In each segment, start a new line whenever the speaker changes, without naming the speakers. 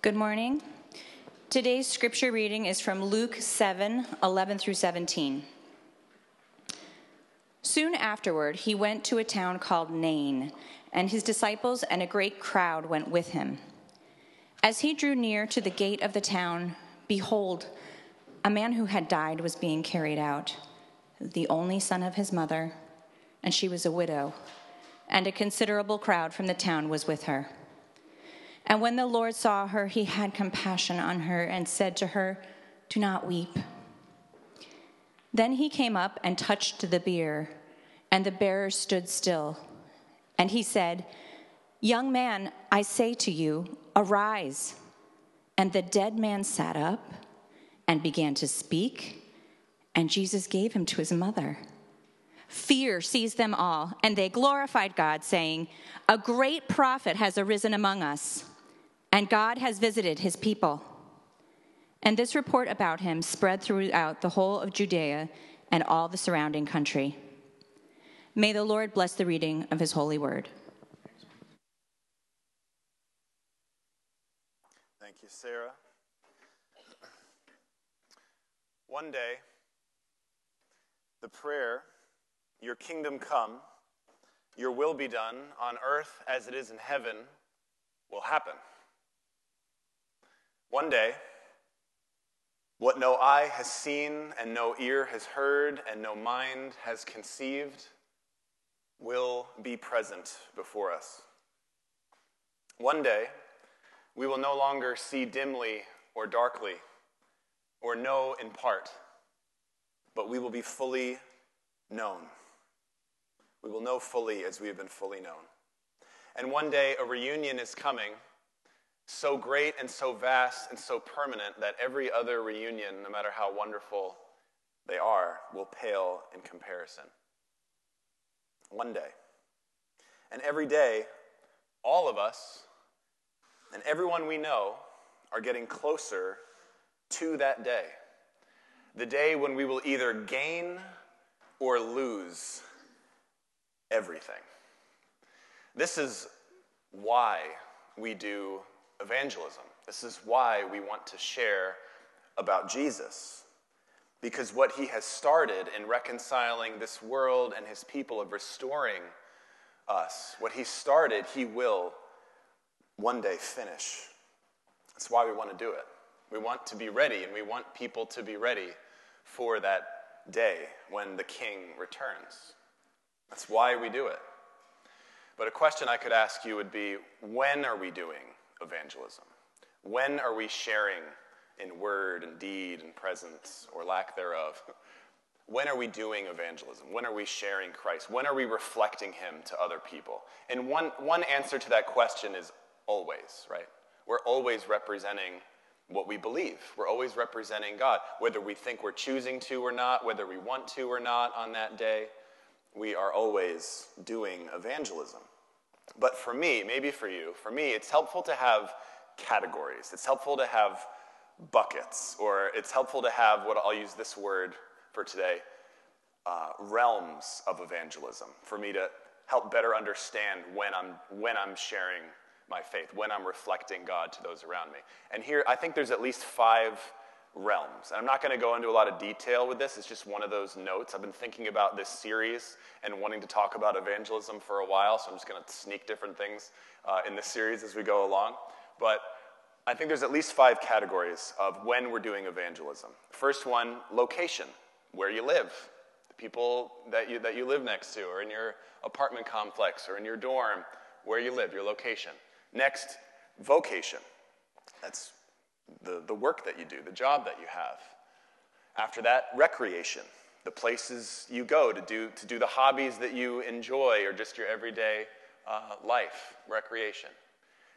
Good morning. Today's scripture reading is from Luke 7 11 through 17. Soon afterward, he went to a town called Nain, and his disciples and a great crowd went with him. As he drew near to the gate of the town, behold, a man who had died was being carried out, the only son of his mother, and she was a widow, and a considerable crowd from the town was with her. And when the Lord saw her, he had compassion on her and said to her, Do not weep. Then he came up and touched the bier, and the bearer stood still. And he said, Young man, I say to you, arise. And the dead man sat up and began to speak, and Jesus gave him to his mother. Fear seized them all, and they glorified God, saying, A great prophet has arisen among us and God has visited his people. And this report about him spread throughout the whole of Judea and all the surrounding country. May the Lord bless the reading of his holy word.
Thank you, Sarah. One day, the prayer, Your kingdom come, your will be done on earth as it is in heaven, will happen. One day, what no eye has seen, and no ear has heard, and no mind has conceived, will be present before us. One day, we will no longer see dimly or darkly, or know in part, but we will be fully known. We will know fully as we have been fully known. And one day, a reunion is coming so great and so vast and so permanent that every other reunion, no matter how wonderful they are, will pale in comparison. One day. And every day, all of us and everyone we know are getting closer to that day. The day when we will either gain or lose everything. This is why we do evangelism. This is why we want to share about Jesus. Because what he has started in reconciling this world and his people, of restoring us, what he started, he will one day finish. That's why we want to do it. We want to be ready, and we want people to be ready for that day when the king returns. That's why we do it. But a question I could ask you would be when are we doing evangelism? When are we sharing in word and deed and presence or lack thereof? When are we doing evangelism? When are we sharing Christ? When are we reflecting Him to other people? And one, one answer to that question is always, right? We're always representing what we believe. We're always representing God. Whether we think we're choosing to or not, whether we want to or not on that day, we are always doing evangelism. But for me, maybe for you, for me, it's helpful to have categories. It's helpful to have buckets, or it's helpful to have what I'll use this word for today uh, realms of evangelism for me to help better understand when I'm, when I'm sharing my faith, when I'm reflecting God to those around me. And here, I think there's at least five realms. And I'm not going to go into a lot of detail with this, it's just one of those notes. I've been thinking about this series and wanting to talk about evangelism for a while, so I'm just going to sneak different things uh, in this series as we go along. But I think there's at least five categories of when we're doing evangelism. First one, location, where you live, the people that you, that you live next to, or in your apartment complex, or in your dorm, where you live, your location. Next, vocation. That's the, the work that you do, the job that you have. After that, recreation, the places you go to do, to do the hobbies that you enjoy or just your everyday uh, life, recreation.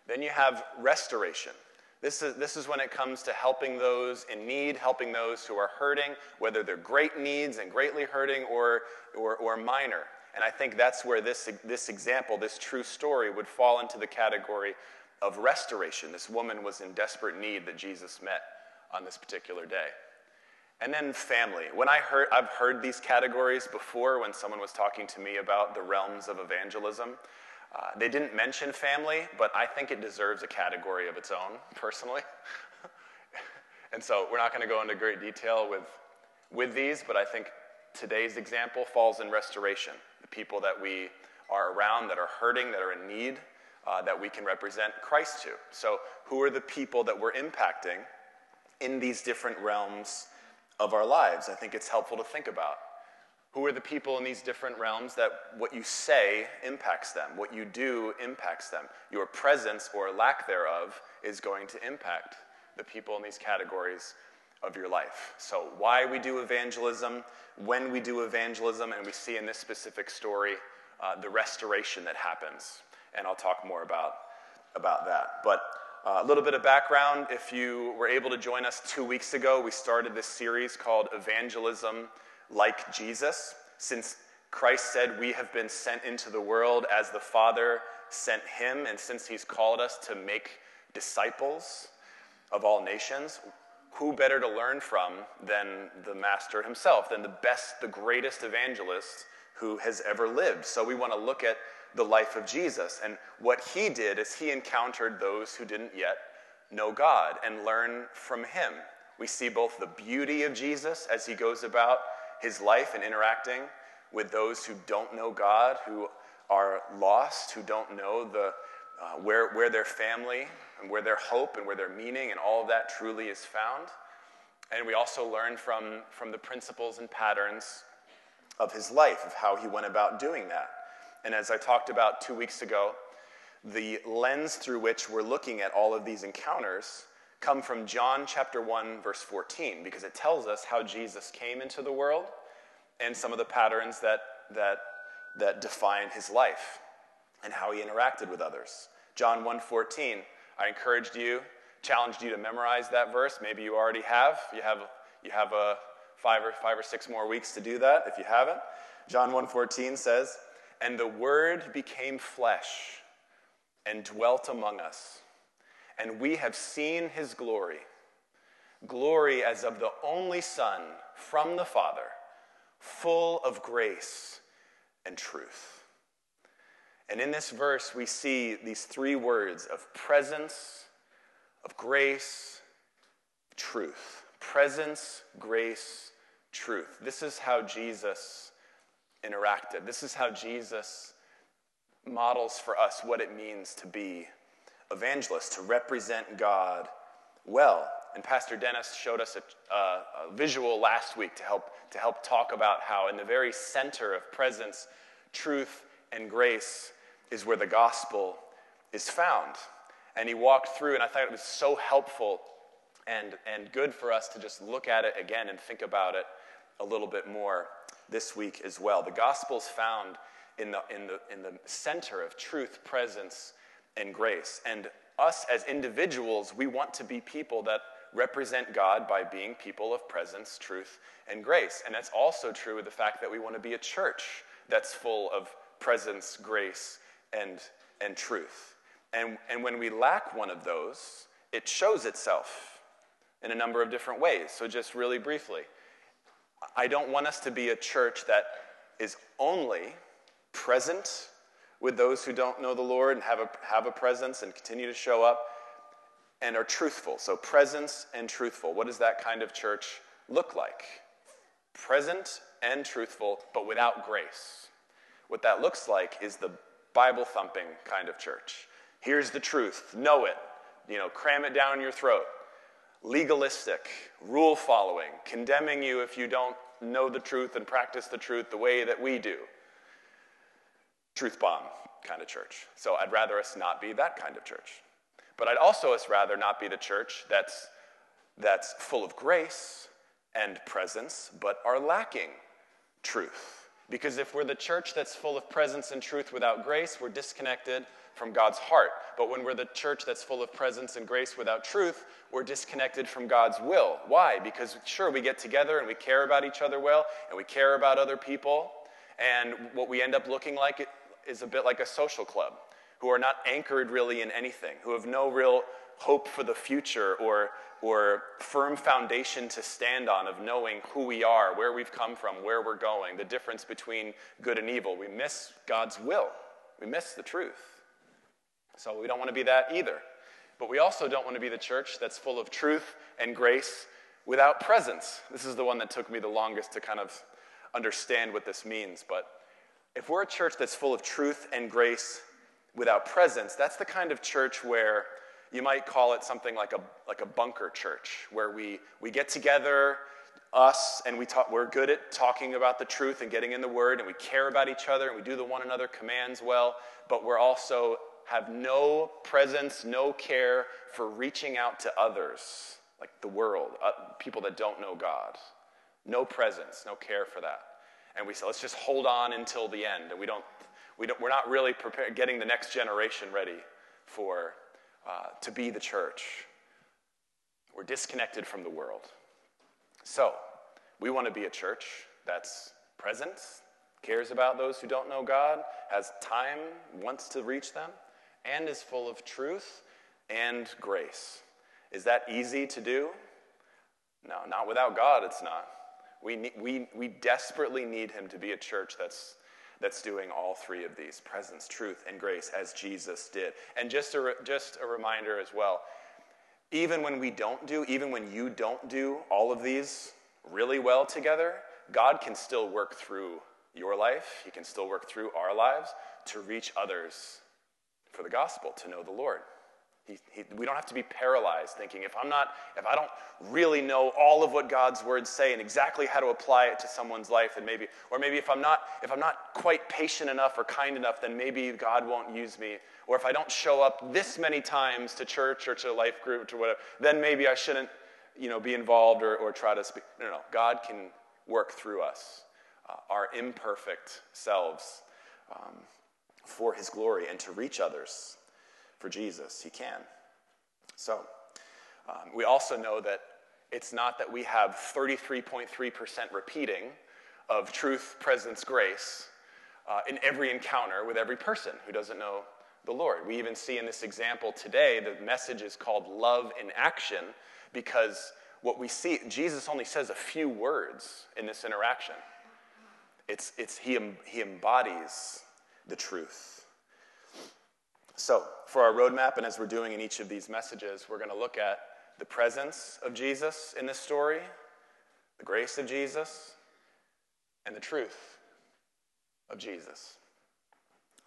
Then you have restoration. This is, this is when it comes to helping those in need, helping those who are hurting, whether they're great needs and greatly hurting or, or, or minor. And I think that's where this, this example, this true story, would fall into the category of restoration. This woman was in desperate need that Jesus met on this particular day. And then family. When I heard, I've heard these categories before when someone was talking to me about the realms of evangelism. Uh, they didn't mention family, but I think it deserves a category of its own, personally. and so we're not going to go into great detail with, with these, but I think today's example falls in restoration. The people that we are around that are hurting, that are in need, uh, that we can represent Christ to. So, who are the people that we're impacting in these different realms of our lives? I think it's helpful to think about. Who are the people in these different realms that what you say impacts them, what you do impacts them? Your presence or lack thereof is going to impact the people in these categories of your life. So, why we do evangelism, when we do evangelism, and we see in this specific story uh, the restoration that happens. And I'll talk more about, about that. But uh, a little bit of background if you were able to join us two weeks ago, we started this series called Evangelism like Jesus. Since Christ said we have been sent into the world as the Father sent him, and since he's called us to make disciples of all nations, who better to learn from than the Master himself, than the best, the greatest evangelist who has ever lived? So we want to look at the life of Jesus. And what he did is he encountered those who didn't yet know God and learn from him. We see both the beauty of Jesus as he goes about his life and interacting with those who don't know God, who are lost, who don't know the, uh, where, where their family and where their hope and where their meaning and all of that truly is found. And we also learn from, from the principles and patterns of his life, of how he went about doing that. And as I talked about two weeks ago, the lens through which we're looking at all of these encounters come from John chapter 1 verse 14 because it tells us how Jesus came into the world and some of the patterns that that that define his life and how he interacted with others. John 1:14, I encouraged you, challenged you to memorize that verse. Maybe you already have. You have you have a 5 or 5 or 6 more weeks to do that if you haven't. John 1:14 says, "And the word became flesh and dwelt among us." and we have seen his glory glory as of the only Son from the Father, full of grace and truth. And in this verse, we see these three words of presence, of grace, truth. Presence, grace, truth. This is how Jesus interacted. This is how Jesus models for us what it means to be evangelists to represent God well. And Pastor Dennis showed us a, a, a, visual last week to help, to help talk about how, in the very center of presence, truth, and grace, is where the gospel is found. And he walked through, and I thought it was so helpful and, and good for us to just look at it again and think about it a little bit more this week as well. The gospel's found in the, in the, in the center of truth, presence, and grace. And us as individuals, we want to be people that represent God by being people of presence, truth, and grace. And that's also true of the fact that we want to be a church that's full of presence, grace, and, and truth. And, and when we lack one of those, it shows itself in a number of different ways. So, just really briefly, I don't want us to be a church that is only present with those who don't know the Lord and have a, have a presence and continue to show up and are truthful. So, presence and truthful. What does that kind of church look like? Present and truthful, but without grace. What that looks like is the Bible thumping kind of church. Here's the truth, know it, you know, cram it down your throat. Legalistic, rule following, condemning you if you don't know the truth and practice the truth the way that we do truth bomb kind of church. So I'd rather us not be that kind of church. But I'd also us rather not be the church that's, that's full of grace and presence, but are lacking truth. Because if we're the church that's full of presence and truth without grace, we're disconnected from God's heart. But when we're the church that's full of presence and grace without truth, we're disconnected from God's will. Why? Because sure, we get together and we care about each other well, and we care about other people, and what we end up looking like is a bit like a social club who are not anchored really in anything, who have no real hope for the future or, or firm foundation to stand on of knowing who we are, where we've come from, where we're going, the difference between good and evil. We miss God's will. We miss the truth. So we don't want to be that either. But we also don't want to be the church that's full of truth and grace without presence. This is the one that took me the longest to kind of understand what this means. But if we're a church that's full of truth and grace without presence, that's the kind of church where you might call it something like a, like a bunker church, where we, we get together, us, and we talk, we're good at talking about the truth and getting in the word, and we care about each other, and we do the one another commands well, but we're also have no presence, no care for reaching out to others, like the world, uh, people that don't know God. No presence, no care for that. And we say, let's just hold on until the end. And we don't, we don't, we're not really prepared, getting the next generation ready for, uh, to be the church. We're disconnected from the world. So, we want to be a church that's present, cares about those who don't know God, has time, wants to reach them, and is full of truth and grace. Is that easy to do? No, not without God, it's not. We, we, we desperately need Him to be a church that's, that's doing all three of these presence, truth, and grace as Jesus did. And just a, just a reminder as well even when we don't do, even when you don't do all of these really well together, God can still work through your life. He can still work through our lives to reach others for the gospel, to know the Lord. He, he, we don't have to be paralyzed thinking if I'm not, if I don't really know all of what God's words say and exactly how to apply it to someone's life, and maybe, or maybe if I'm not, if I'm not quite patient enough or kind enough, then maybe God won't use me. Or if I don't show up this many times to church or to life group or whatever, then maybe I shouldn't, you know, be involved or, or try to speak. No, no, no. God can work through us, uh, our imperfect selves, um, for His glory and to reach others for Jesus. He can. So, um, we also know that it's not that we have 33.3% repeating of truth, presence, grace uh, in every encounter with every person who doesn't know the Lord. We even see in this example today the message is called love in action because what we see, Jesus only says a few words in this interaction. It's, it's, he, he embodies the truth. So, for our roadmap, and as we're doing in each of these messages, we're going to look at the presence of Jesus in this story, the grace of Jesus, and the truth of Jesus.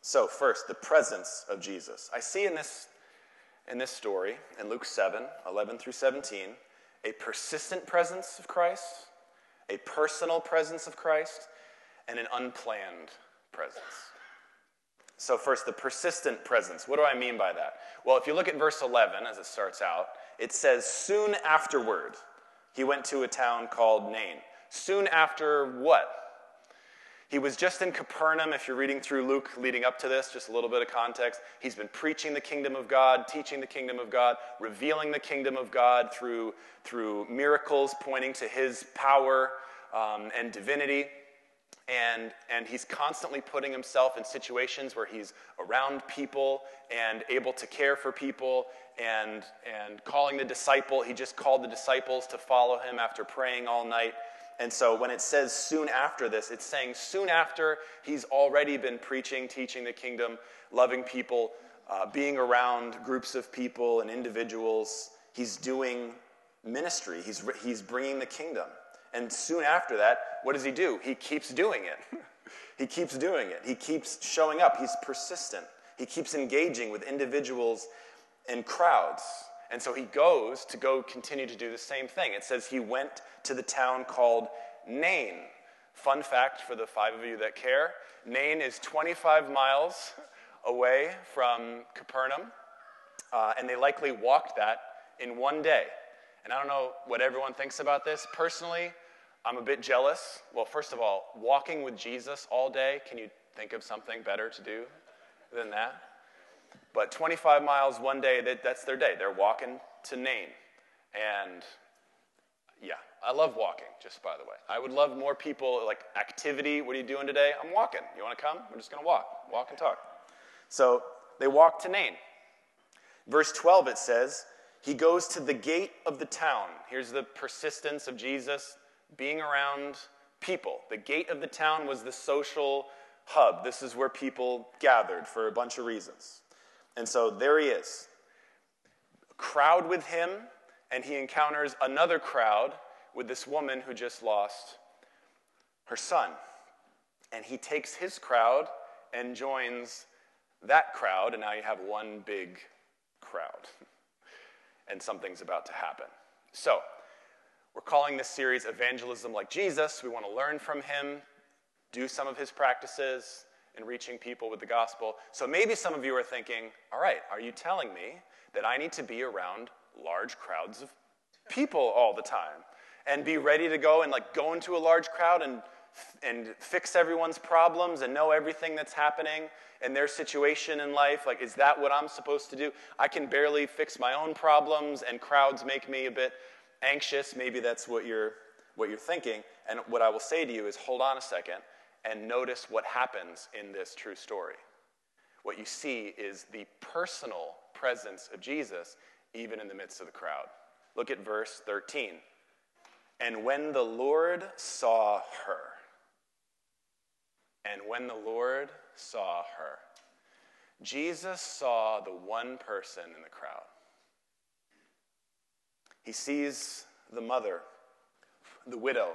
So, first, the presence of Jesus. I see in this, in this story, in Luke 7 11 through 17, a persistent presence of Christ, a personal presence of Christ, and an unplanned presence. So, first, the persistent presence. What do I mean by that? Well, if you look at verse 11 as it starts out, it says, Soon afterward, he went to a town called Nain. Soon after what? He was just in Capernaum, if you're reading through Luke leading up to this, just a little bit of context. He's been preaching the kingdom of God, teaching the kingdom of God, revealing the kingdom of God through, through miracles pointing to his power um, and divinity and, and he's constantly putting himself in situations where he's around people and able to care for people and, and calling the disciple he just called the disciples to follow him after praying all night. And so when it says soon after this it's saying soon after he's already been preaching teaching the kingdom loving people uh, being around groups of people and individuals. He's doing ministry. He's, he's bringing the kingdom and soon after that, what does he do? He keeps doing it. he keeps doing it. He keeps showing up. He's persistent. He keeps engaging with individuals and crowds. And so he goes to go continue to do the same thing. It says he went to the town called Nain. Fun fact for the five of you that care Nain is 25 miles away from Capernaum, uh, and they likely walked that in one day. And I don't know what everyone thinks about this. Personally, I'm a bit jealous. Well, first of all, walking with Jesus all day, can you think of something better to do than that? But 25 miles one day, that's their day. They're walking to Nain. And yeah, I love walking, just by the way. I would love more people, like activity. What are you doing today? I'm walking. You want to come? We're just going to walk, walk and talk. So they walk to Nain. Verse 12, it says, He goes to the gate of the town. Here's the persistence of Jesus being around people. The gate of the town was the social hub. This is where people gathered for a bunch of reasons. And so there he is. A crowd with him, and he encounters another crowd with this woman who just lost her son. And he takes his crowd and joins that crowd, and now you have one big crowd. and something's about to happen. So, we're calling this series Evangelism Like Jesus. We want to learn from him, do some of his practices in reaching people with the gospel. So maybe some of you are thinking, all right, are you telling me that I need to be around large crowds of people all the time and be ready to go and like go into a large crowd and and fix everyone's problems and know everything that's happening and their situation in life like is that what i'm supposed to do i can barely fix my own problems and crowds make me a bit anxious maybe that's what you're what you're thinking and what i will say to you is hold on a second and notice what happens in this true story. What you see is the personal presence of jesus even in the midst of the crowd. Look at verse 13 and when the lord saw her and when the lord saw her jesus saw the one person in the crowd he sees the mother, the widow,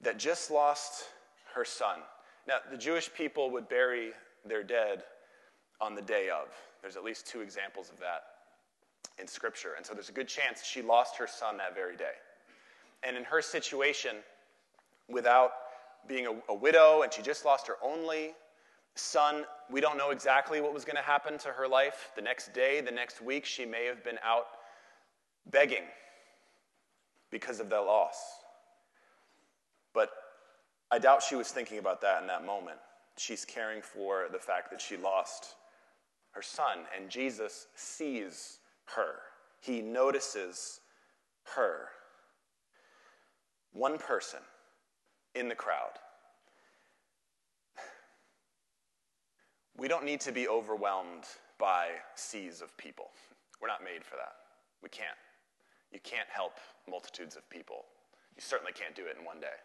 that just lost her son. Now, the Jewish people would bury their dead on the day of. There's at least two examples of that in Scripture. And so there's a good chance she lost her son that very day. And in her situation, without being a, a widow and she just lost her only son, we don't know exactly what was going to happen to her life. The next day, the next week, she may have been out begging because of their loss. But I doubt she was thinking about that in that moment. She's caring for the fact that she lost her son, and Jesus sees her. He notices her. One person in the crowd. We don't need to be overwhelmed by seas of people. We're not made for that. We can't. You can't help multitudes of people. You certainly can't do it in one day.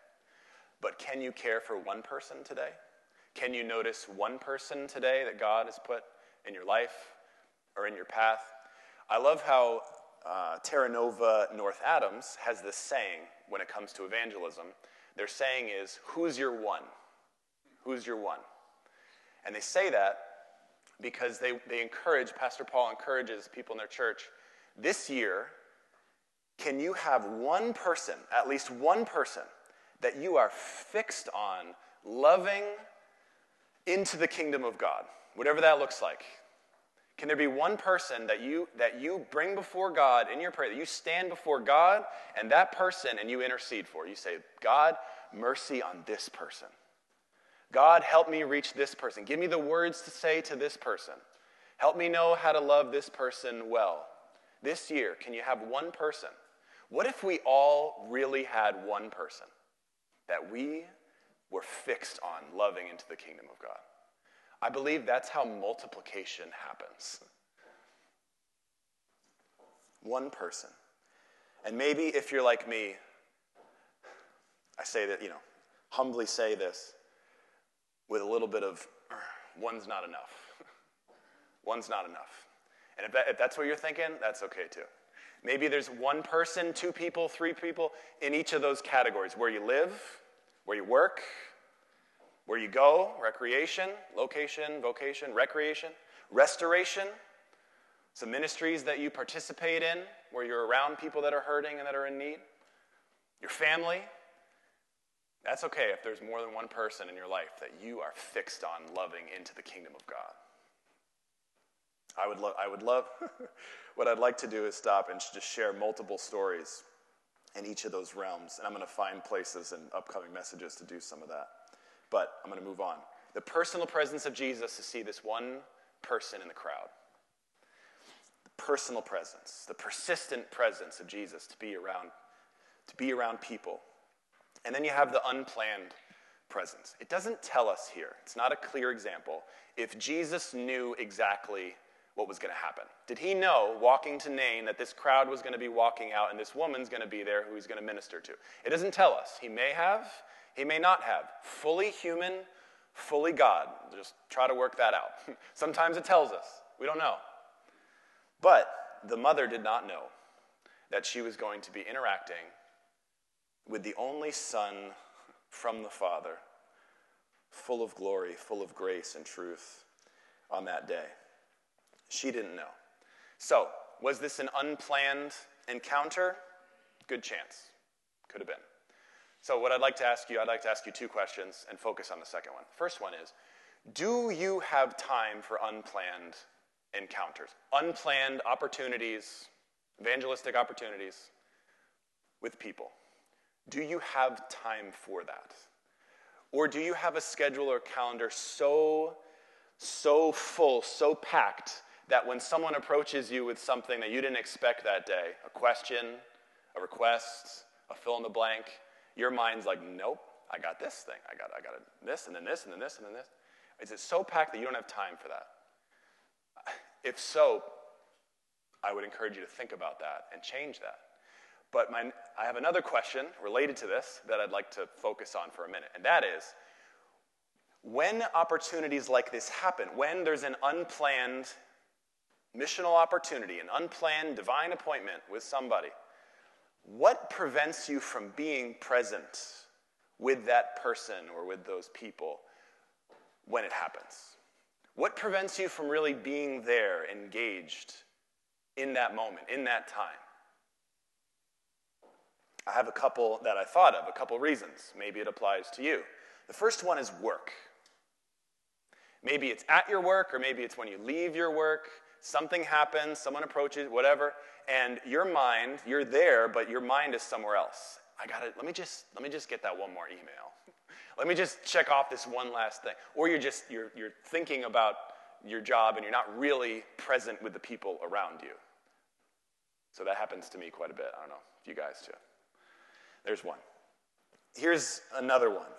But can you care for one person today? Can you notice one person today that God has put in your life or in your path? I love how uh, Terra Nova North Adams has this saying when it comes to evangelism. Their saying is, Who's your one? Who's your one? And they say that because they, they encourage, Pastor Paul encourages people in their church this year can you have one person, at least one person, that you are fixed on loving into the kingdom of God, whatever that looks like? Can there be one person that you that you bring before God in your prayer, that you stand before God and that person and you intercede for? You say, God, mercy on this person. God, help me reach this person. Give me the words to say to this person. Help me know how to love this person well. This year, can you have one person what if we all really had one person that we were fixed on loving into the kingdom of God? I believe that's how multiplication happens. One person. And maybe if you're like me, I say that, you know, humbly say this with a little bit of, uh, one's not enough. one's not enough. And if, that, if that's what you're thinking, that's okay too. Maybe there's one person, two people, three people in each of those categories where you live, where you work, where you go, recreation, location, vocation, recreation, restoration, some ministries that you participate in where you're around people that are hurting and that are in need, your family. That's okay if there's more than one person in your life that you are fixed on loving into the kingdom of God. I would, lo- I would love what I'd like to do is stop and just share multiple stories in each of those realms. And I'm going to find places in upcoming messages to do some of that. But I'm going to move on. The personal presence of Jesus to see this one person in the crowd. The personal presence, the persistent presence of Jesus to be around, to be around people. And then you have the unplanned presence. It doesn't tell us here, it's not a clear example, if Jesus knew exactly what was going to happen. Did he know, walking to Nain, that this crowd was going to be walking out and this woman's going to be there who he's going to minister to? It doesn't tell us. He may have, he may not have. Fully human, fully God. Just try to work that out. Sometimes it tells us. We don't know. But the mother did not know that she was going to be interacting with the only Son from the Father, full of glory, full of grace and truth on that day. She didn't know. So, was this an unplanned encounter? Good chance. Could have been. So, what I'd like to ask you, I'd like to ask you two questions and focus on the second one. First one is Do you have time for unplanned encounters? Unplanned opportunities, evangelistic opportunities with people? Do you have time for that? Or do you have a schedule or calendar so, so full, so packed, that when someone approaches you with something that you didn't expect that day, a question, a request, a fill in the blank, your mind's like, nope, I got this thing. I got, I got this, and then this, and then this, and then this. Is it so packed that you don't have time for that? If so, I would encourage you to think about that and change that. But my, I have another question related to this that I'd like to focus on for a minute, and that is when opportunities like this happen, when there's an unplanned missional opportunity, an unplanned divine appointment with somebody, what prevents you from being present with that person or with those people when it happens? What prevents you from really being there, engaged in that moment, in that time? I have a couple that I thought of, a couple reasons. Maybe it applies to you. The first one is work. Maybe it's at your work, or maybe it's when you leave your work. Something happens, someone approaches, whatever, and your mind, you're there, but your mind is somewhere else. I got to let me just let me just get that one more email. let me just check off this one last thing. Or you're just you're you're thinking about your job and you're not really present with the people around you. So that happens to me quite a bit. I don't know if you guys too. There's one. Here's another one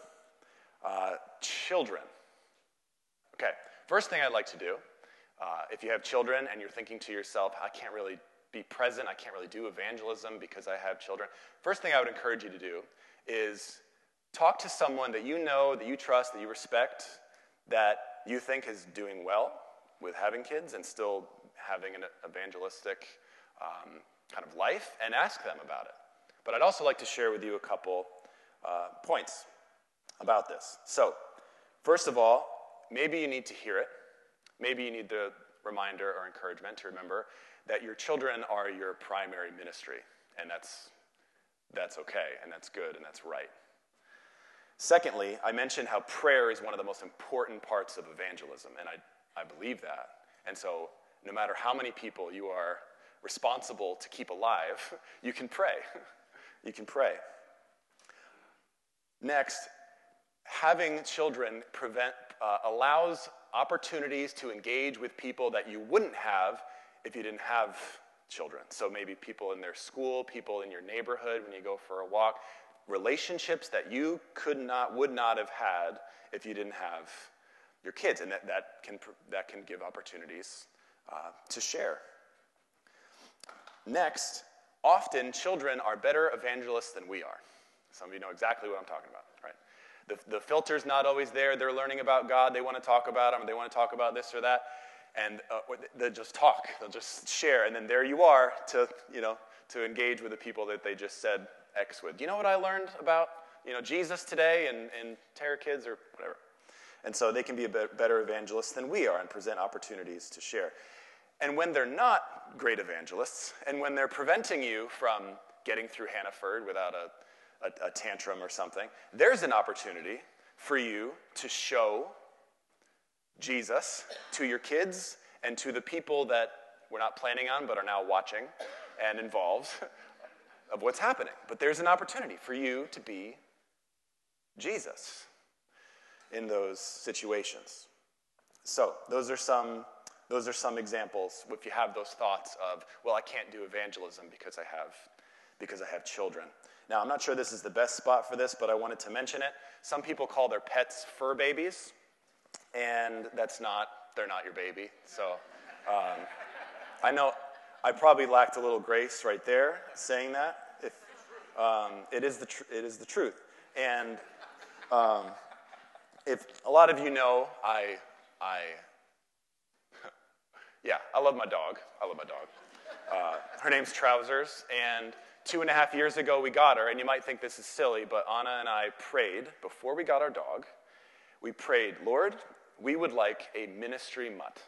uh, children. Okay, first thing I'd like to do, uh, if you have children and you're thinking to yourself, I can't really be present, I can't really do evangelism because I have children, first thing I would encourage you to do is talk to someone that you know, that you trust, that you respect, that you think is doing well with having kids and still having an evangelistic um, kind of life, and ask them about it. But I'd also like to share with you a couple uh, points about this. So, first of all, maybe you need to hear it. Maybe you need the reminder or encouragement to remember that your children are your primary ministry, and that's, that's okay, and that's good, and that's right. Secondly, I mentioned how prayer is one of the most important parts of evangelism, and I, I believe that. And so, no matter how many people you are responsible to keep alive, you can pray. you can pray. Next, having children prevent, uh, allows opportunities to engage with people that you wouldn't have if you didn't have children. So maybe people in their school, people in your neighborhood when you go for a walk, relationships that you could not, would not have had if you didn't have your kids. And that, that, can, that can give opportunities uh, to share. Next, often children are better evangelists than we are. Some of you know exactly what I'm talking about? The, the filter's not always there. They're learning about God. They want to talk about Him. They want to talk about this or that. And uh, they'll just talk. They'll just share. And then there you are to, you know, to engage with the people that they just said X with. Do you know what I learned about, you know, Jesus today and, and Terra Kids or whatever? And so they can be a better evangelists than we are and present opportunities to share. And when they're not great evangelists, and when they're preventing you from getting through Hannaford without a, a, a tantrum or something, there's an opportunity for you to show Jesus to your kids and to the people that we're not planning on but are now watching and involved of what's happening. But there's an opportunity for you to be Jesus in those situations. So, those are some those are some examples if you have those thoughts of, well, I can't do evangelism because I have, because I have children. Now, I'm not sure this is the best spot for this, but I wanted to mention it. Some people call their pets fur babies, and that's not, they're not your baby. So um, I know I probably lacked a little grace right there saying that. If, um, it, is the tr- it is the truth. And um, if a lot of you know, I, I, yeah, I love my dog. I love my dog. Uh, her name's Trousers, and two and a half years ago we got her, and you might think this is silly, but Anna and I prayed before we got our dog. We prayed, Lord, we would like a ministry mutt.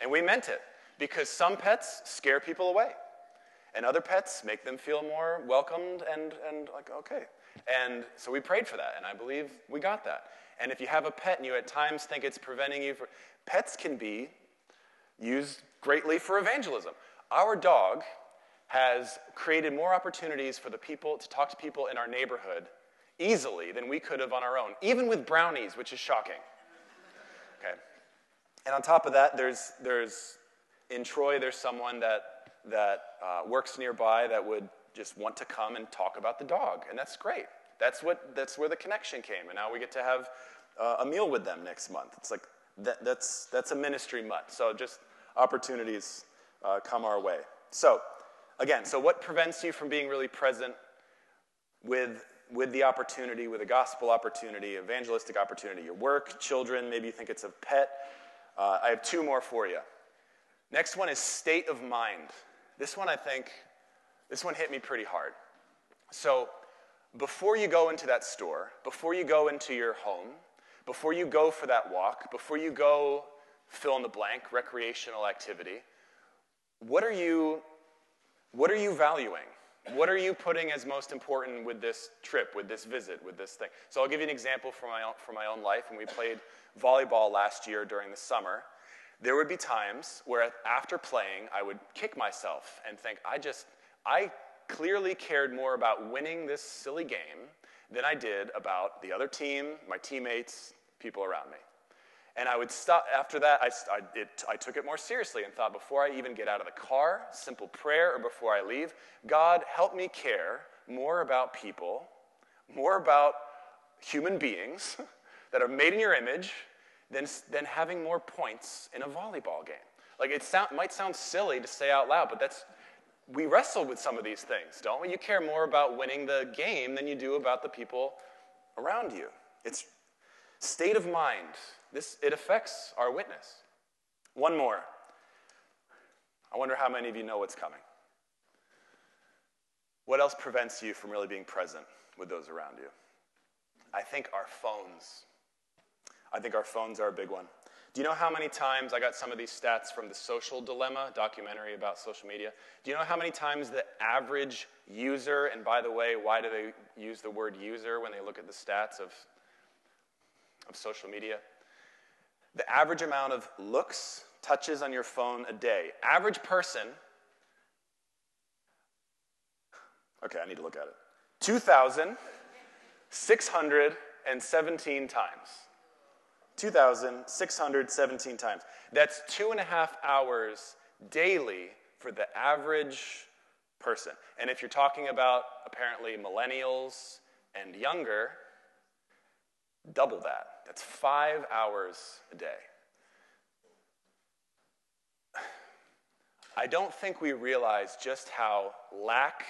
And we meant it because some pets scare people away, and other pets make them feel more welcomed and, and like, okay. And so we prayed for that, and I believe we got that. And if you have a pet and you at times think it's preventing you from, pets can be used greatly for evangelism. Our dog has created more opportunities for the people to talk to people in our neighborhood easily than we could have on our own, even with brownies, which is shocking. Okay. And on top of that, there's, there's in Troy, there's someone that, that uh, works nearby that would just want to come and talk about the dog, and that's great. That's, what, that's where the connection came, and now we get to have uh, a meal with them next month. It's like that, that's, that's a ministry mutt. So just opportunities uh, come our way. So, again, so what prevents you from being really present with, with the opportunity, with a gospel opportunity, evangelistic opportunity? Your work, children, maybe you think it's a pet. Uh, I have two more for you. Next one is state of mind. This one, I think, this one hit me pretty hard. So, before you go into that store, before you go into your home, before you go for that walk, before you go fill in the blank, recreational activity, what are you, what are you valuing? What are you putting as most important with this trip, with this visit, with this thing? So I'll give you an example from my own, from my own life. When we played volleyball last year during the summer, there would be times where after playing, I would kick myself and think, I just, I clearly cared more about winning this silly game than I did about the other team, my teammates, people around me. And I would stop, after that, I, I, it, I, took it more seriously and thought before I even get out of the car, simple prayer, or before I leave, God, help me care more about people, more about human beings that are made in your image than, than having more points in a volleyball game. Like it sound, might sound silly to say out loud, but that's, we wrestle with some of these things, don't we? You care more about winning the game than you do about the people around you. It's state of mind. This, it affects our witness. One more. I wonder how many of you know what's coming. What else prevents you from really being present with those around you? I think our phones. I think our phones are a big one. Do you know how many times I got some of these stats from the Social Dilemma documentary about social media? Do you know how many times the average user, and by the way, why do they use the word user when they look at the stats of, of social media? The average amount of looks, touches on your phone a day. Average person, okay, I need to look at it. 2,617 times. 2,617 times. That's two and a half hours daily for the average person. And if you're talking about apparently millennials and younger, double that. That's five hours a day. I don't think we realize just how lack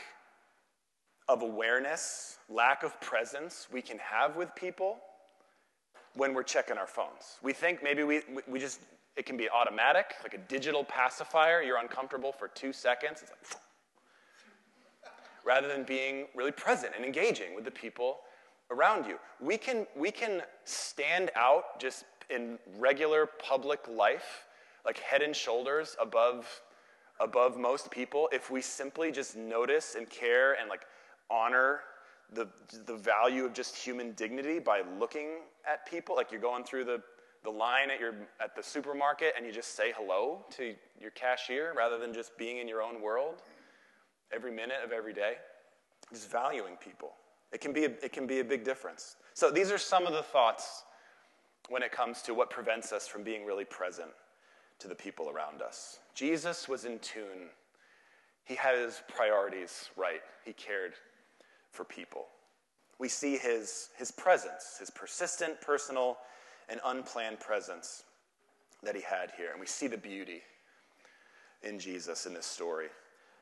of awareness, lack of presence we can have with people when we're checking our phones. We think maybe we, we just, it can be automatic, like a digital pacifier. You're uncomfortable for two seconds. It's like, rather than being really present and engaging with the people around you. We can, we can stand out just in regular public life, like head and shoulders above, above most people, if we simply just notice and care and like honor the, the value of just human dignity by looking at people. Like you're going through the, the line at, your, at the supermarket and you just say hello to your cashier rather than just being in your own world every minute of every day. Just valuing people. It can be a, it can be a big difference. So these are some of the thoughts when it comes to what prevents us from being really present to the people around us. Jesus was in tune. He had his priorities right. He cared for people. We see his, his presence, his persistent, personal, and unplanned presence that he had here. And we see the beauty in Jesus in this story.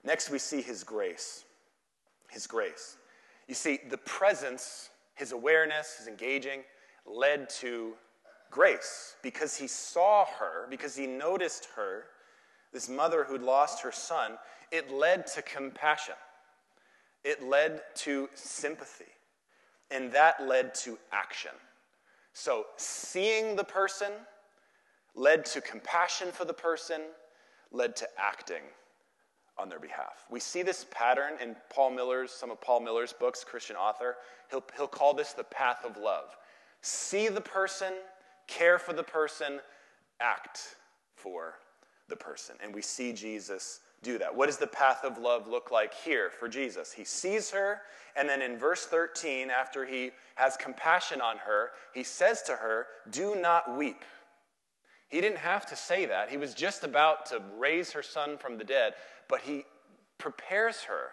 Next, we see his grace. His grace. You see, the presence, his awareness, his engaging, led to grace because he saw her, because he noticed her, this mother who'd lost her son, it led to compassion. It led to sympathy. And that led to action. So, seeing the person led to compassion for the person, led to acting on their behalf. We see this pattern in Paul Miller's, some of Paul Miller's books, Christian author. He'll, he'll call this the path of love. See the person, care for the person, act for the person. And we see Jesus do that. What does the path of love look like here for Jesus? He sees her, and then in verse 13, after he has compassion on her, he says to her, Do not weep. He didn't have to say that. He was just about to raise her son from the dead, but he prepares her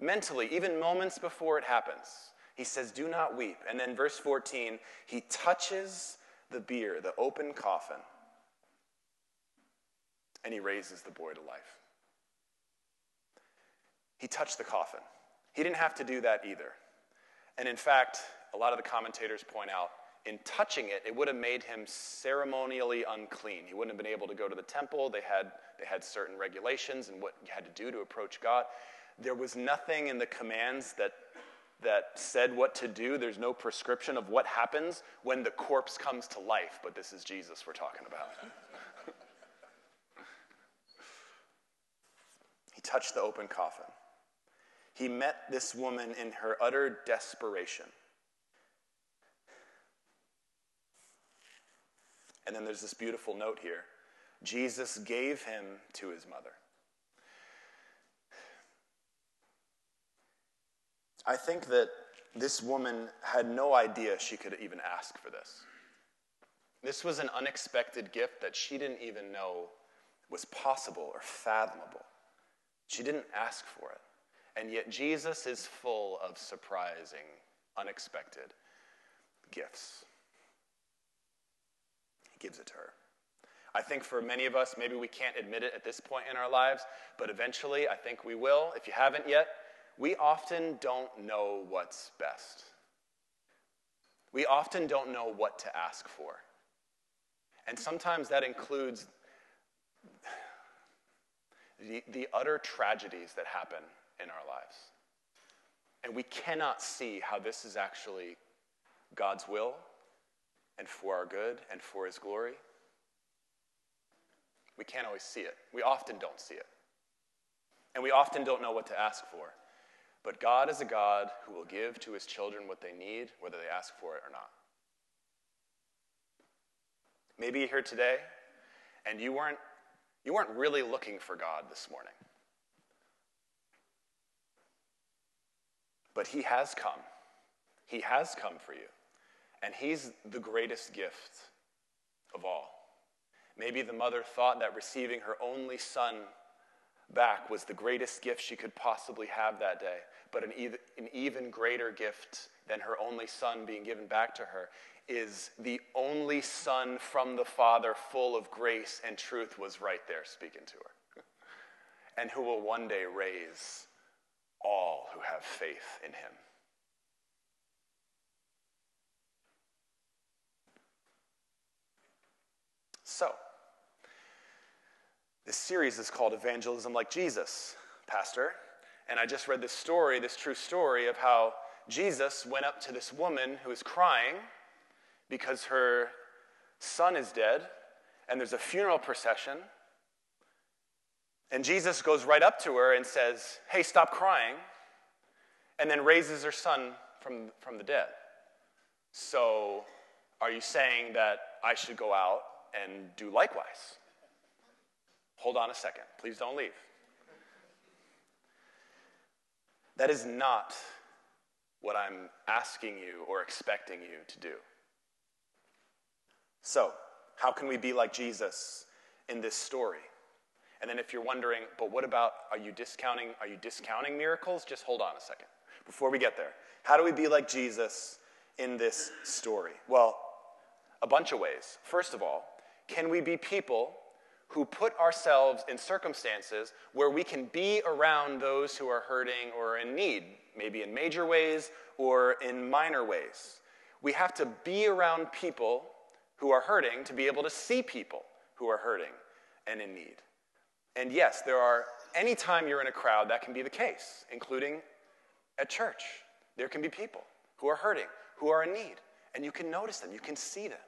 mentally, even moments before it happens. He says, Do not weep. And then, verse 14, he touches the bier, the open coffin, and he raises the boy to life. He touched the coffin. He didn't have to do that either. And in fact, a lot of the commentators point out in touching it, it would have made him ceremonially unclean. He wouldn't have been able to go to the temple. They had, they had certain regulations and what you had to do to approach God. There was nothing in the commands that, that said what to do. There's no prescription of what happens when the corpse comes to life, but this is Jesus we're talking about. he touched the open coffin. He met this woman in her utter desperation. And then there's this beautiful note here Jesus gave him to his mother. I think that this woman had no idea she could even ask for this. This was an unexpected gift that she didn't even know was possible or fathomable. She didn't ask for it. And yet, Jesus is full of surprising, unexpected gifts gives it to her. I think for many of us, maybe we can't admit it at this point in our lives, but eventually I think we will. If you haven't yet, we often don't know what's best. We often don't know what to ask for. And sometimes that includes the, the utter tragedies that happen in our lives. And we cannot see how this is actually God's will and for our good and for His glory? We can't always see it. We often don't see it. And we often don't know what to ask for. But God is a God who will give to His children what they need, whether they ask for it or not. Maybe you're here today and you weren't, you weren't really looking for God this morning. But He has come. He has come for you. And he's the greatest gift of all. Maybe the mother thought that receiving her only son back was the greatest gift she could possibly have that day. But an even, an even greater gift than her only son being given back to her is the only son from the Father, full of grace and truth, was right there speaking to her. and who will one day raise all who have faith in him. So, this series is called Evangelism Like Jesus, Pastor. And I just read this story, this true story of how Jesus went up to this woman who is crying because her son is dead, and there's a funeral procession. And Jesus goes right up to her and says, Hey, stop crying, and then raises her son from, from the dead. So, are you saying that I should go out and do likewise. Hold on a second. Please don't leave. That is not what I'm asking you or expecting you to do. So, how can we be like Jesus in this story? And then if you're wondering, but what about are you discounting are you discounting miracles? Just hold on a second. Before we get there. How do we be like Jesus in this story? Well, a bunch of ways. First of all, can we be people who put ourselves in circumstances where we can be around those who are hurting or in need, maybe in major ways or in minor ways? We have to be around people who are hurting to be able to see people who are hurting and in need. And yes, there are, anytime you're in a crowd, that can be the case, including at church. There can be people who are hurting, who are in need, and you can notice them, you can see them,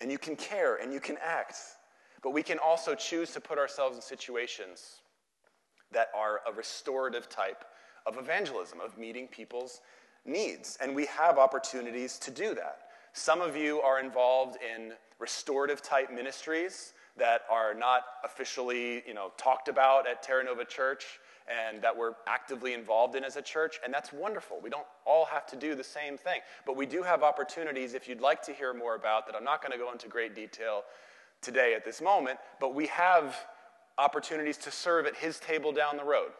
and you can care and you can act. But we can also choose to put ourselves in situations that are a restorative type of evangelism, of meeting people's needs. And we have opportunities to do that. Some of you are involved in restorative type ministries that are not officially you know, talked about at Terra Nova Church and that we're actively involved in as a church, and that's wonderful. We don't all have to do the same thing, but we do have opportunities if you'd like to hear more about that. I'm not going to go into great detail today at this moment, but we have opportunities to serve at his table down the road.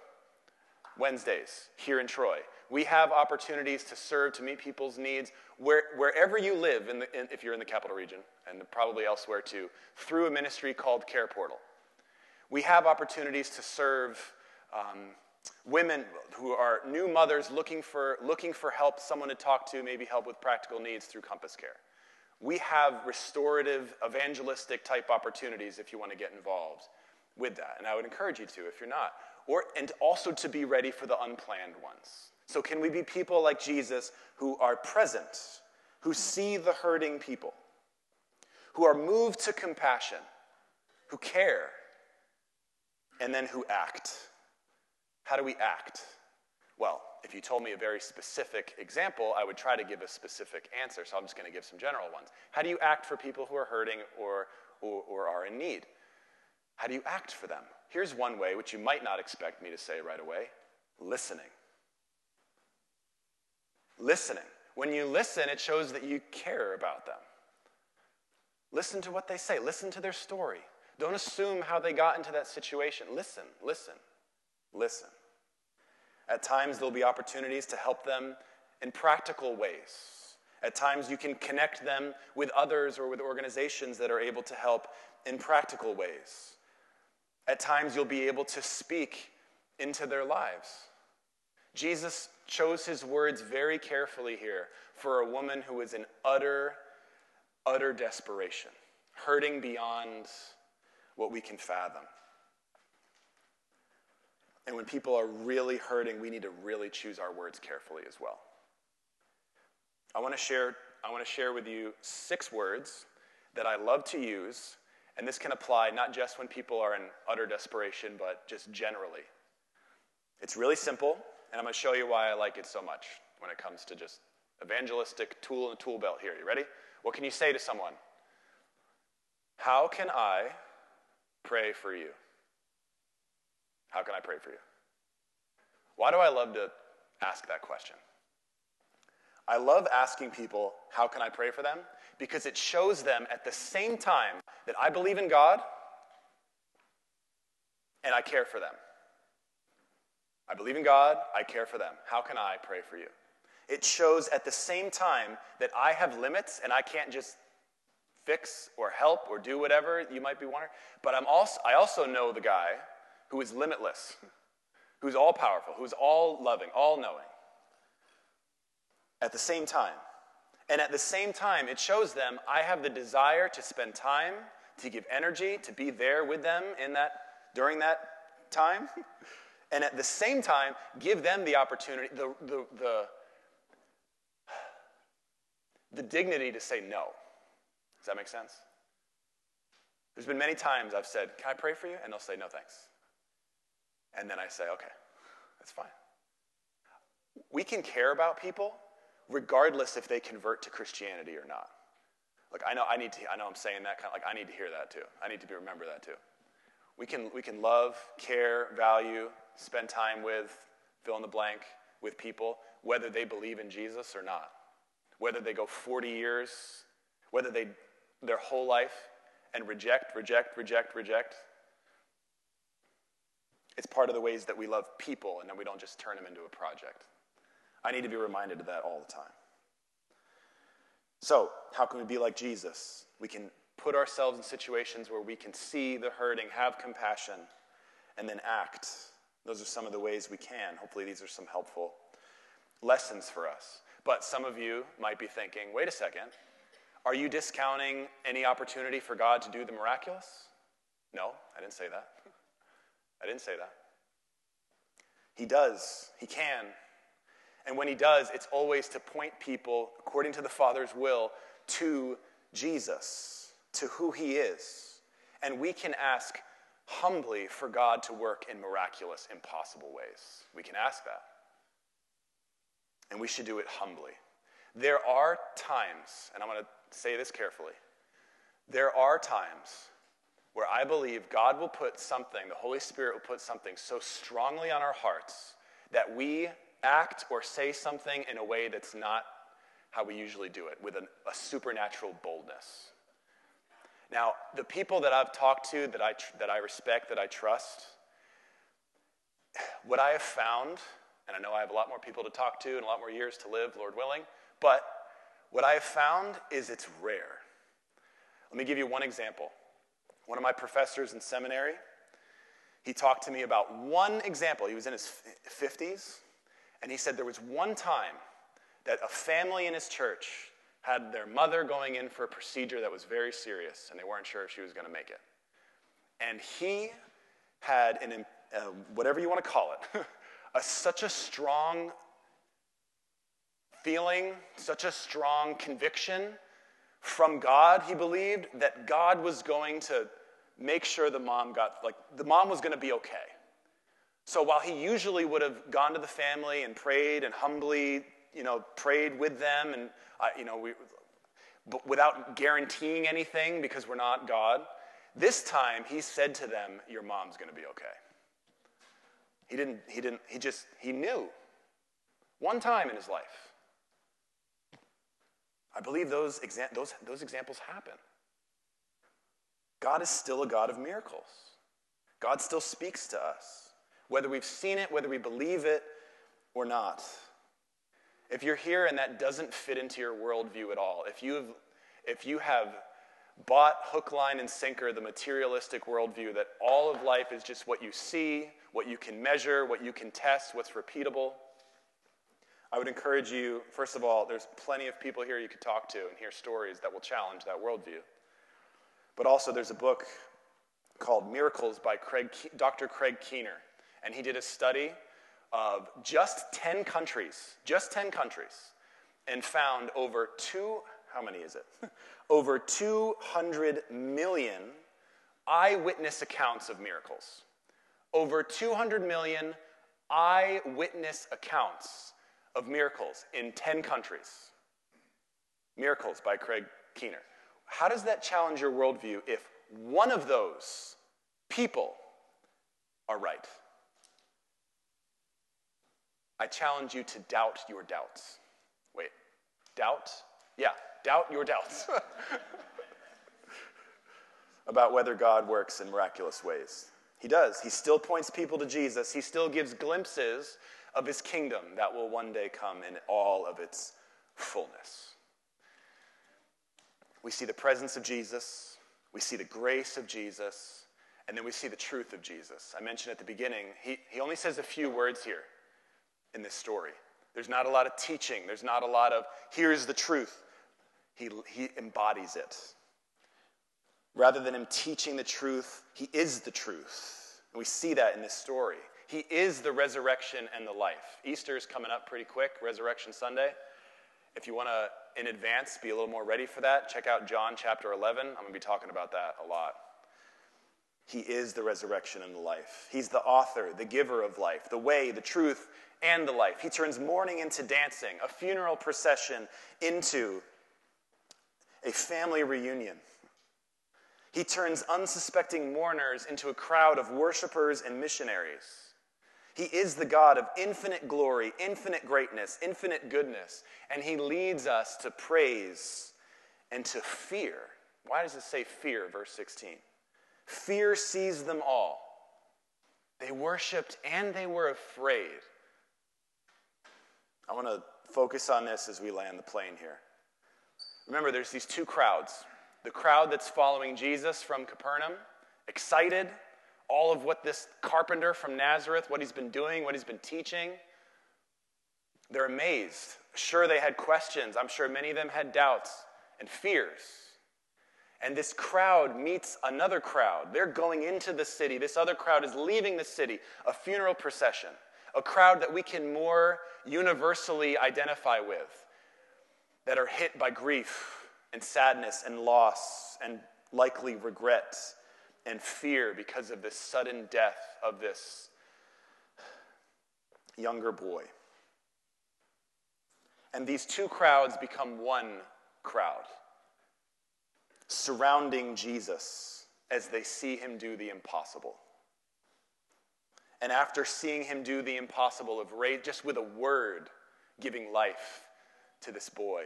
Wednesdays here in Troy. We have opportunities to serve, to meet people's needs where, wherever you live, in the, in, if you're in the capital region, and probably elsewhere too, through a ministry called Care Portal. We have opportunities to serve um, women who are new mothers looking for, looking for help, someone to talk to, maybe help with practical needs through Compass Care. We have restorative, evangelistic type opportunities if you want to get involved with that. And I would encourage you to if you're not. Or, and also to be ready for the unplanned ones. So, can we be people like Jesus who are present, who see the hurting people, who are moved to compassion, who care, and then who act? How do we act? Well, if you told me a very specific example, I would try to give a specific answer. So I'm just going to give some general ones. How do you act for people who are hurting or, or, or are in need? How do you act for them? Here's one way, which you might not expect me to say right away listening. Listening. When you listen, it shows that you care about them. Listen to what they say, listen to their story. Don't assume how they got into that situation. Listen, listen, listen. At times, there'll be opportunities to help them in practical ways. At times, you can connect them with others or with organizations that are able to help in practical ways. At times, you'll be able to speak into their lives. Jesus chose his words very carefully here for a woman who was in utter, utter desperation, hurting beyond what we can fathom. And when people are really hurting, we need to really choose our words carefully as well. I want to share, I want to share with you six words that I love to use, and this can apply not just when people are in utter desperation, but just generally. It's really simple, and I'm going to show you why I like it so much when it comes to just evangelistic tool and tool belt here. You ready? What can you say to someone? How can I pray for you? How can I pray for you? Why do I love to ask that question? I love asking people, How can I pray for them? Because it shows them at the same time that I believe in God and I care for them. I believe in God, I care for them. How can I pray for you? It shows at the same time that I have limits and I can't just fix or help or do whatever you might be wondering. But I'm also, I also know the guy who is limitless, who's all powerful, who's all loving, all knowing. At the same time. And at the same time, it shows them I have the desire to spend time, to give energy, to be there with them in that during that time. and at the same time, give them the opportunity, the, the, the, the dignity to say no. Does that make sense? There's been many times I've said, Can I pray for you? And they'll say, No, thanks. And then I say, okay, that's fine. We can care about people regardless if they convert to Christianity or not. Look, I know I need to, I know I'm saying that kind of like I need to hear that too. I need to be, remember that too. We can, we can love, care, value, spend time with, fill in the blank, with people, whether they believe in Jesus or not. Whether they go 40 years, whether they, their whole life, and reject, reject, reject, reject, it's part of the ways that we love people and then we don't just turn them into a project. I need to be reminded of that all the time. So, how can we be like Jesus? We can put ourselves in situations where we can see the hurting, have compassion, and then act. Those are some of the ways we can. Hopefully, these are some helpful lessons for us. But some of you might be thinking, wait a second, are you discounting any opportunity for God to do the miraculous? No, I didn't say that. I didn't say that. He does, He can. And when He does, it's always to point people, according to the Father's will, to Jesus, to who He is. And we can ask humbly for God to work in miraculous, impossible ways. We can ask that. And we should do it humbly. There are times, and I'm going to say this carefully, there are times where I believe God will put something, the Holy Spirit will put something so strongly on our hearts that we act or say something in a way that's not how we usually do it, with an, a supernatural boldness. Now, the people that I've talked to that I, that I respect, that I trust, what I have found, and I know I have a lot more people to talk to and a lot more years to live, Lord willing, but what I have found is it's rare. Let me give you one example. One of my professors in seminary, he talked to me about one example. He was in his 50s, and he said there was one time that a family in his church had their mother going in for a procedure that was very serious, and they weren't sure if she was going to make it. And he had an, uh, whatever you want to call it, a, such a strong feeling, such a strong conviction from God, he believed, that God was going to make sure the mom got, like, the mom was going to be okay. So while he usually would have gone to the family and prayed and humbly, you know, prayed with them and, uh, you know, we, but without guaranteeing anything because we're not God, this time he said to them, Your mom's going to be okay. He didn't, he didn't, he just, he knew. One time in his life. I believe those, exa- those, those examples happen. God is still a God of miracles. God still speaks to us, whether we've seen it, whether we believe it or not. If you're here and that doesn't fit into your worldview at all, if you have, if you have bought hook, line, and sinker the materialistic worldview that all of life is just what you see, what you can measure, what you can test, what's repeatable, I would encourage you, first of all, there's plenty of people here you could talk to and hear stories that will challenge that worldview. But also, there's a book called Miracles by Craig, Dr. Craig Keener. And he did a study of just 10 countries, just 10 countries, and found over two, how many is it? over 200 million eyewitness accounts of miracles. Over 200 million eyewitness accounts of miracles in 10 countries. Miracles by Craig Keener. How does that challenge your worldview if one of those people are right? I challenge you to doubt your doubts. Wait, doubt? Yeah, doubt your doubts about whether God works in miraculous ways. He does. He still points people to Jesus. He still gives glimpses of his kingdom that will one day come in all of its fullness. We see the presence of Jesus, we see the grace of Jesus, and then we see the truth of Jesus. I mentioned at the beginning, he, he only says a few words here in this story. There's not a lot of teaching, there's not a lot of, here's the truth. He, he embodies it. Rather than him teaching the truth, he is the truth. And we see that in this story. He is the resurrection and the life. Easter is coming up pretty quick, Resurrection Sunday. If you want to, in advance, be a little more ready for that, check out John chapter 11. I'm going to be talking about that a lot. He is the resurrection and the life. He's the author, the giver of life, the way, the truth, and the life. He turns mourning into dancing, a funeral procession into a family reunion. He turns unsuspecting mourners into a crowd of worshipers and missionaries. He is the God of infinite glory, infinite greatness, infinite goodness, and He leads us to praise and to fear. Why does it say fear, verse 16? Fear seized them all. They worshiped and they were afraid. I want to focus on this as we land the plane here. Remember, there's these two crowds the crowd that's following Jesus from Capernaum, excited, all of what this carpenter from Nazareth, what he's been doing, what he's been teaching. They're amazed. Sure, they had questions. I'm sure many of them had doubts and fears. And this crowd meets another crowd. They're going into the city. This other crowd is leaving the city, a funeral procession, a crowd that we can more universally identify with, that are hit by grief and sadness and loss and likely regret and fear because of the sudden death of this younger boy. And these two crowds become one crowd, surrounding Jesus as they see him do the impossible. And after seeing him do the impossible of raise, just with a word, giving life to this boy,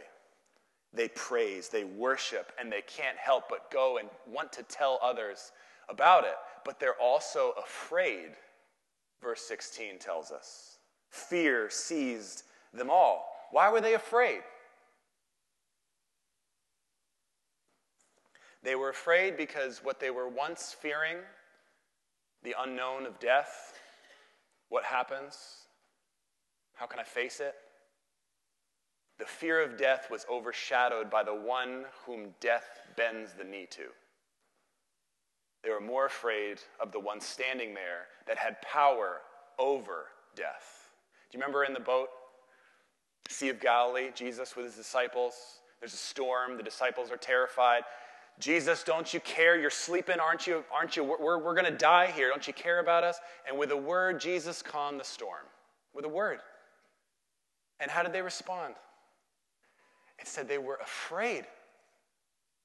they praise, they worship, and they can't help but go and want to tell others about it. But they're also afraid, verse 16 tells us. Fear seized them all. Why were they afraid? They were afraid because what they were once fearing, the unknown of death, what happens, how can I face it? The fear of death was overshadowed by the one whom death bends the knee to. They were more afraid of the one standing there that had power over death. Do you remember in the boat, Sea of Galilee, Jesus with his disciples? There's a storm, the disciples are terrified. Jesus, don't you care? You're sleeping, aren't you? Aren't you? We're, we're going to die here. Don't you care about us? And with a word, Jesus calmed the storm. With a word. And how did they respond? It said they were afraid.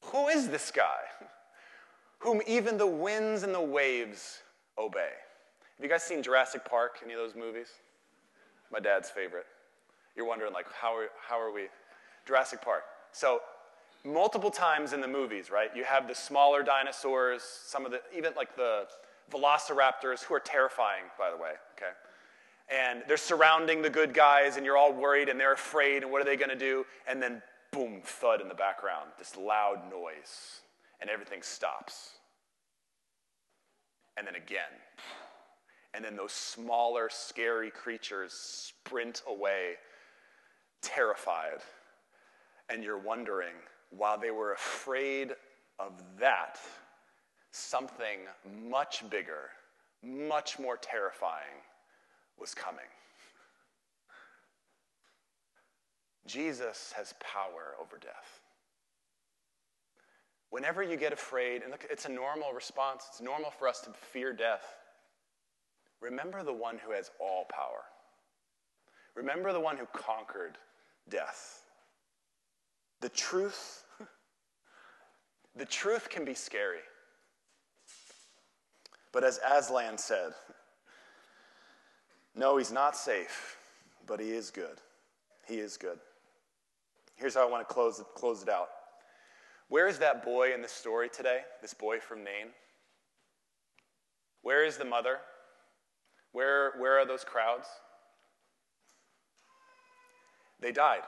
Who is this guy? Whom even the winds and the waves obey. Have you guys seen Jurassic Park, any of those movies? My dad's favorite. You're wondering, like, how are, how are we? Jurassic Park. So, multiple times in the movies, right? You have the smaller dinosaurs, some of the, even like the velociraptors, who are terrifying, by the way, okay? and they're surrounding the good guys, and you're all worried and they're afraid, and what are they to do? And then, boom, thud in the background, this loud noise, and everything stops. And then again. And then those smaller, scary creatures sprint away, terrified. And you're wondering, while they were afraid of that, something much bigger, much more terrifying was coming. Jesus has power over death. Whenever you get afraid, and look, it's a normal response, it's normal for us to fear death. Remember the one who has all power. Remember the one who conquered death. The truth, the truth can be scary. But as Aslan said, no, he's not safe, but he is good. He is good. Here's how I want to close close it out. Where is that boy in the story today? This boy from Nain? Where is the mother? Where, where are those crowds? They died.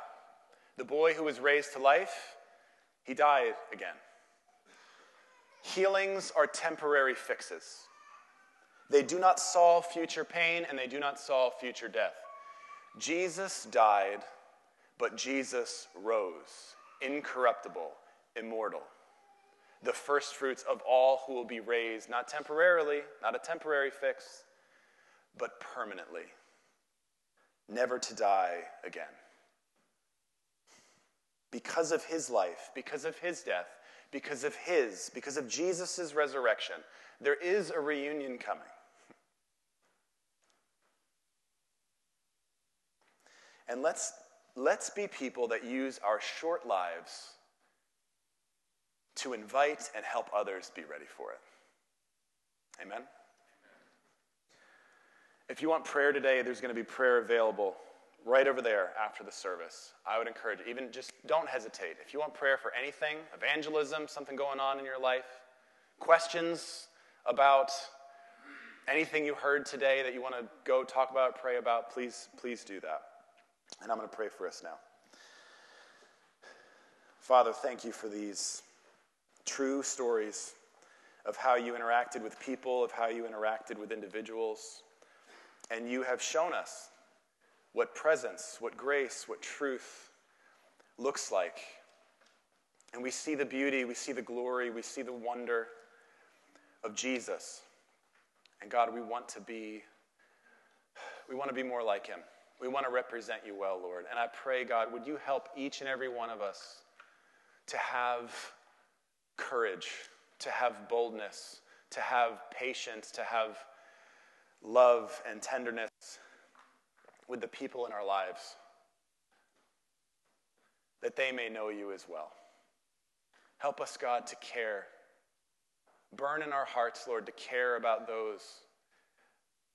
The boy who was raised to life, he died again. Healings are temporary fixes. They do not solve future pain and they do not solve future death. Jesus died, but Jesus rose, incorruptible, immortal. The first fruits of all who will be raised, not temporarily, not a temporary fix, but permanently, never to die again. Because of his life, because of his death, because of his, because of Jesus' resurrection, there is a reunion coming. And let's, let's be people that use our short lives to invite and help others be ready for it. Amen? If you want prayer today, there's going to be prayer available right over there after the service. I would encourage you, even just don't hesitate. If you want prayer for anything, evangelism, something going on in your life, questions about anything you heard today that you want to go talk about, pray about, please, please do that. And I'm going to pray for us now. Father, thank you for these true stories of how you interacted with people, of how you interacted with individuals. And you have shown us what presence, what grace, what truth looks like. And we see the beauty, we see the glory, we see the wonder of Jesus. And God, we want to be we want to be more like him. We want to represent you well, Lord. And I pray, God, would you help each and every one of us to have courage, to have boldness, to have patience, to have love and tenderness with the people in our lives, that they may know you as well. Help us, God, to care. Burn in our hearts, Lord, to care about those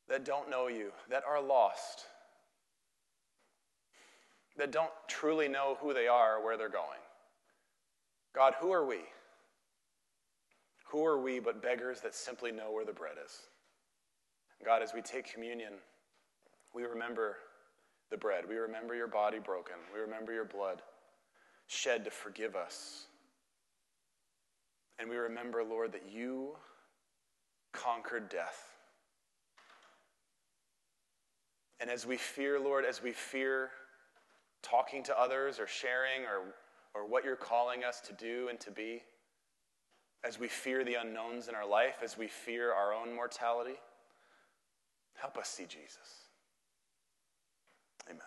that don't know you, that are lost, that don't truly know who they are or where they're going. God, who are we? Who are we but beggars that simply know where the bread is? God, as we take communion, we remember the bread. We remember your body broken. We remember your blood shed to forgive us. And we remember, Lord, that you conquered death. And as we fear, Lord, as we fear talking to others or sharing or, or what you're calling us to do and to be, as we fear the unknowns in our life, as we fear our own mortality, help us see Jesus. Amen.